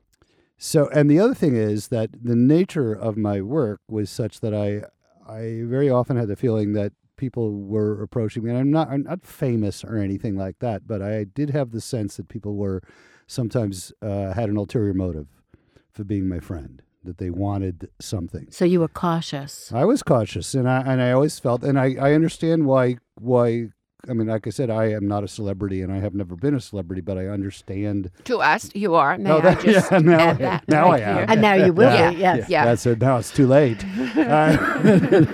so, and the other thing is that the nature of my work was such that I, I very often had the feeling that people were approaching me, and I'm not, I'm not famous or anything like that, but I did have the sense that people were sometimes uh, had an ulterior motive for being my friend that they wanted something. So you were cautious. I was cautious, and I and I always felt, and I, I understand why why. I mean, like I said, I am not a celebrity, and I have never been a celebrity, but I understand. To us, you are. May No, I that- just yeah, now add I- that now right I am. here? And now you will Yeah. be, yes. Yeah. That's it. Now it's too late. Uh, [laughs] [laughs]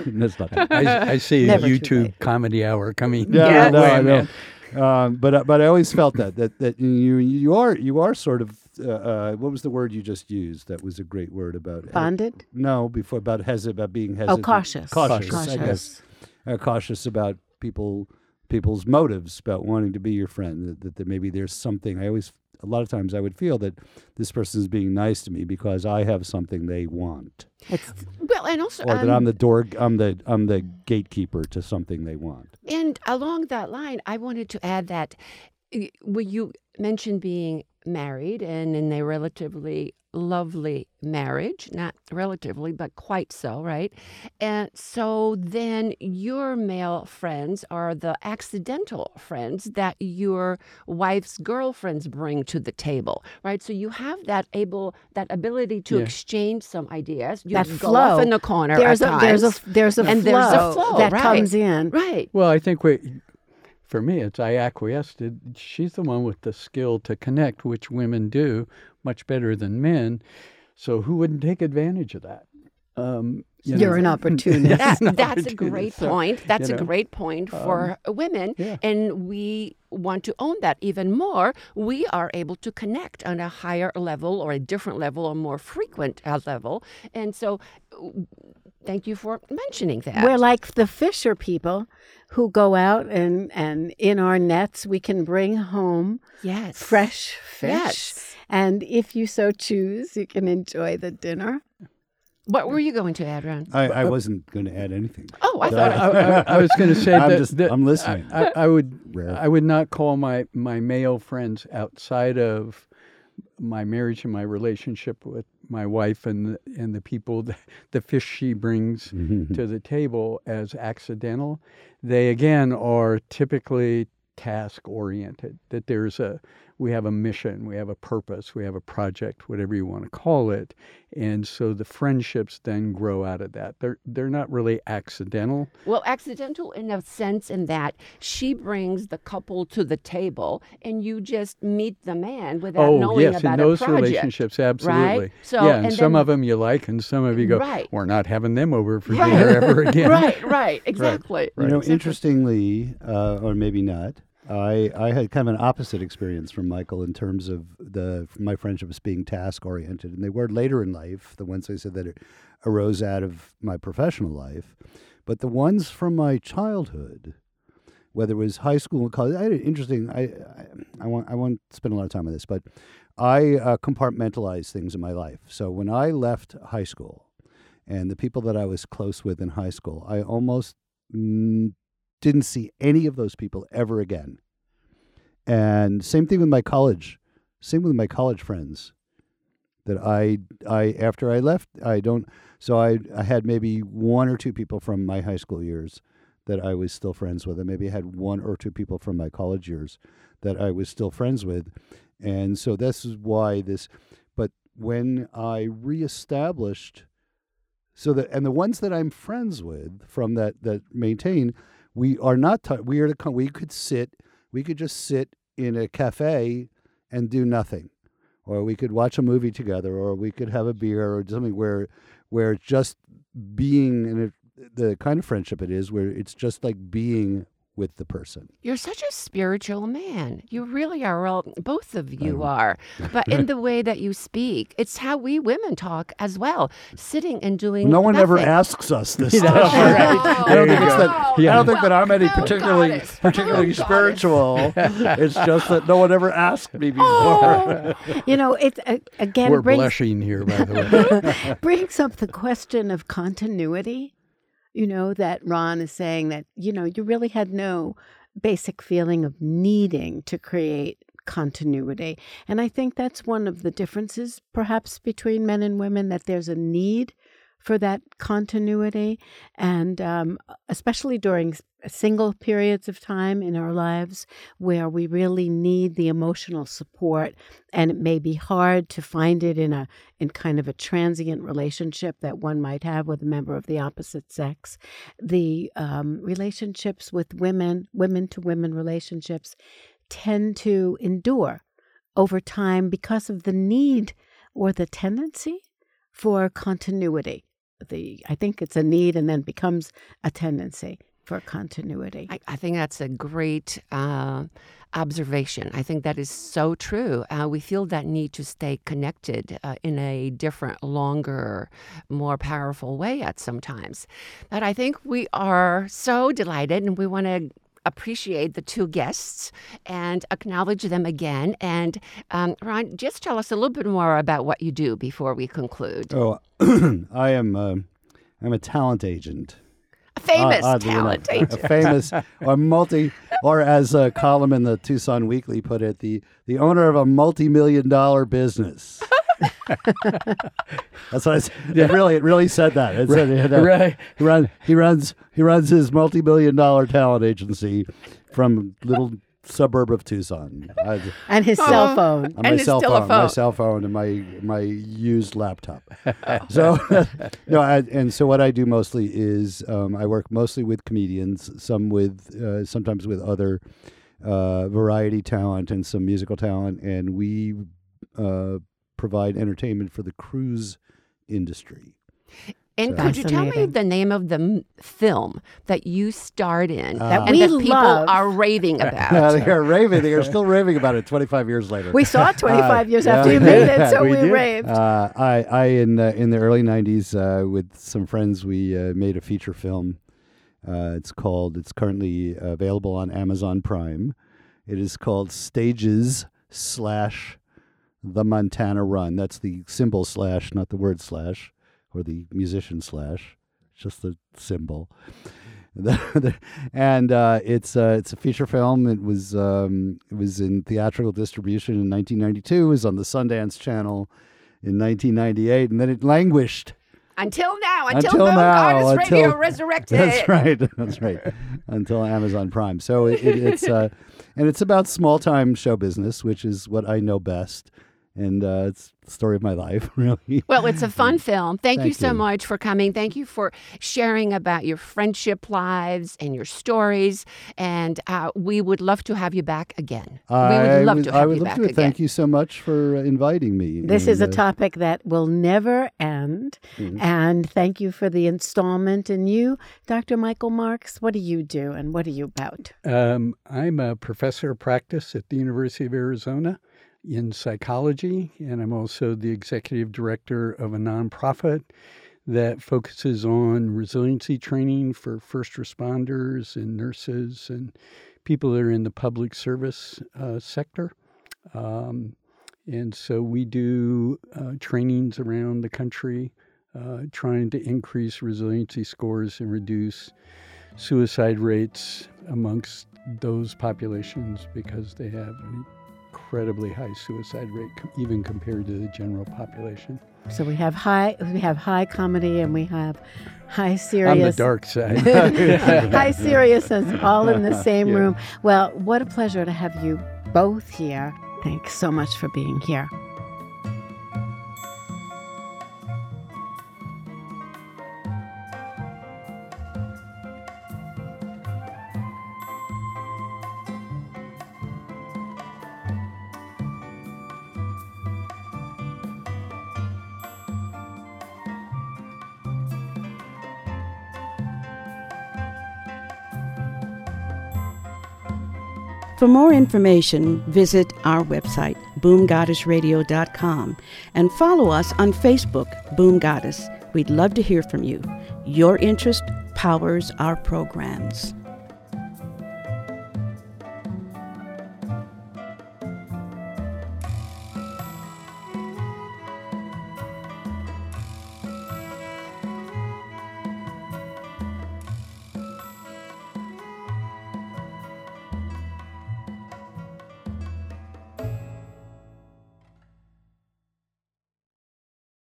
that's not true. I, I see a Never too YouTube comedy hour coming. Yeah, Yeah. I know, Wait a I know. minute. Um, but uh, but I always felt that that that you you are you are sort of uh, uh, what was the word you just used? That was a great word about Bonded? No, before about hes about being hesitant. Oh, cautious. Cautious, Cautious. I guess. Uh, cautious about people people's motives about wanting to be your friend. That, that, that maybe there's something. I always a lot of times I would feel that this person is being nice to me because I have something they want, It's Well, and also, or that um, I'm the door. I'm the I'm the gatekeeper to something they want. And along that line, I wanted to add that when you mentioned being married and in a relatively lovely marriage, not relatively, but quite so, right? And so then your male friends are the accidental friends that your wife's girlfriends bring to the table, right? So you have that able, that ability to Yeah. exchange some ideas. You That go flow. off in the corner there's at a there's a there's a And flow, there's a flow, that right. comes in. Right. Well, I think we, for me, it's I acquiesced. She's the one with the skill to connect, which women do much better than men. So who wouldn't take advantage of that? Um, you You're know. an opportunist. [laughs] That, an that's a great So, point. That's you a great point for women. yeah. And we want to own that even more. We are able to connect on a higher level or a different level or more frequent uh, level. And so, uh, thank you for mentioning that. We're like the fisher people who go out and, and in our nets we can bring home yes. fresh fish. Yes. And if you so choose, you can enjoy the dinner. What were you going to add, Ron? I, I wasn't going to add anything. Oh, I I, thought. I- I [laughs] was going to say I'm that, just- that I'm listening. I, I- I would Rare. I would not call my my male friends outside of my marriage and my relationship with my wife and the, and the people that, the fish she brings [laughs] to the table as accidental. They again are typically task oriented. That there's a we have a mission, we have a purpose, we have a project, whatever you want to call it, and so the friendships then grow out of that. They're they're not really accidental. Well, accidental in a sense in that she brings the couple to the table and you just meet the man without oh knowing yes, about in those project. relationships, absolutely. So, yeah, and, and some then- of them you like, and some of you go, Right. we're not having them over for Right. dinner ever again. [laughs] Right, [laughs] right, exactly. You know, Exactly. interestingly, uh, or maybe not, I, I had kind of an opposite experience from Michael in terms of the my friendships being task oriented, and they were later in life. The ones I said that arose out of my professional life, but the ones from my childhood, whether it was high school and college, I had an interesting. I, I I won't I won't spend a lot of time on this, but I uh, compartmentalize things in my life. So when I left high school, and the people that I was close with in high school, I almost didn't see any of those people ever again. And same thing with my college, same with my college friends. That I, I after I left, I don't. So I, I had maybe one or two people from my high school years that I was still friends with, and maybe I had one or two people from my college years that I was still friends with, and so this is why this. But when I reestablished so that and the ones that I'm friends with from that that maintain, we are not. T- we are. We could sit. We could just sit in a cafe and do nothing, or we could watch a movie together, or we could have a beer or something where where just being and it, the kind of friendship it is, where it's just like being with the person. You're such a spiritual man. You really are. Well, both of you are. But in the [laughs] way that you speak, it's how we women talk as well, sitting and doing. No one ever asks us this. [laughs] Stuff. I don't think it's that. no, I don't think that I'm any particularly goddess. particularly [laughs] spiritual. it's just that no one ever asked me before. Oh. You know, it uh, again We're brings blushing here, by the way. brings up the question of continuity. You know, that Ron is saying that, you know, you really had no basic feeling of needing to create continuity. And I think that's one of the differences, perhaps, between men and women, that there's a need for that continuity. And um, especially during single periods of time in our lives where we really need the emotional support and it may be hard to find it in a in kind of a transient relationship that one might have with a member of the opposite sex the um, relationships with women women to women relationships tend to endure over time because of the need or the tendency for continuity the i think it's a need and then becomes a tendency for continuity I, I think that's a great uh, observation. I think that is so true. Uh, we feel that need to stay connected uh, in a different, longer, more powerful way at sometimes. But I think we are so delighted and we want to appreciate the two guests and acknowledge them again. And um, Ron, just tell us a little bit more about what you do before we conclude. Oh, [clears throat] I am. um I'm a talent agent. A famous enough. talent agent. A famous [laughs] or multi, or as a column in the Tucson Weekly put it, the the owner of a multi-million dollar business. [laughs] That's what I said. It really, it really said that. It said it, uh, [laughs] right. he runs, he runs, he runs his multi-million dollar talent agency from little suburb of Tucson. I, and his cell phone on And my it's cell still phone, my phone. cell phone, and my my used laptop. so, [laughs] no, I, and so what I do mostly is um, I work mostly with comedians, some with uh, sometimes with other uh, variety talent and some musical talent, and we uh, provide entertainment for the cruise industry. And So- could you tell me the name of the m- film that you starred in That and we that people love. are raving [laughs] about? Yeah, they are raving. They are still raving about it. Twenty five years later. we saw it 25 years yeah, after you made it so We we, raved Uh, I, I in uh, in the early '90s uh, with some friends, we uh, made a feature film. Uh, it's called. It's currently available on Amazon Prime. It is called Stages slash the Montana Run. That's the symbol slash, not the word slash, or the musician slash. Just the symbol. [laughs] and uh, it's uh, it's a feature film. It was um, it was in theatrical distribution in 1992. It was on the Sundance Channel in 1998, and then it languished. Until now, until, Until now, Goddess until- Radio [laughs] resurrected. That's right. That's right. Until Amazon Prime. So it, it, it's uh, and it's about small time show business, which is what I know best, and uh, it's the story of my life, [laughs] really. Well, it's a [laughs] fun film. Thank, you so you. much for coming. Thank you for sharing about your friendship lives and your stories. And uh, we would love to have you back again. we I would love would- to I have would you love back to. again. Thank you so much for uh, inviting me. This is a uh, topic that will never end. Mhm. And thank you for the installment. And you, Dr. Michael Marks, what do you do and what are you about? Um, I'm a professor of practice at the University of Arizona in psychology, and I'm also the executive director of a nonprofit that focuses on resiliency training for first responders and nurses and people that are in the public service uh, sector. Um, and so we do uh, trainings around the country uh, trying to increase resiliency scores and reduce suicide rates amongst those populations because they have incredibly high suicide rate, even compared to the general population. So we have high we have high comedy and we have high seriousness. On the dark side. [laughs] [laughs] high seriousness all in the same Yeah. room. Well, what a pleasure to have you both here. Thanks so much for being here. For more information, visit our website, boomgoddessradio.com, and follow us on Facebook, Boom Goddess. We'd love to hear from you. Your interest powers our programs.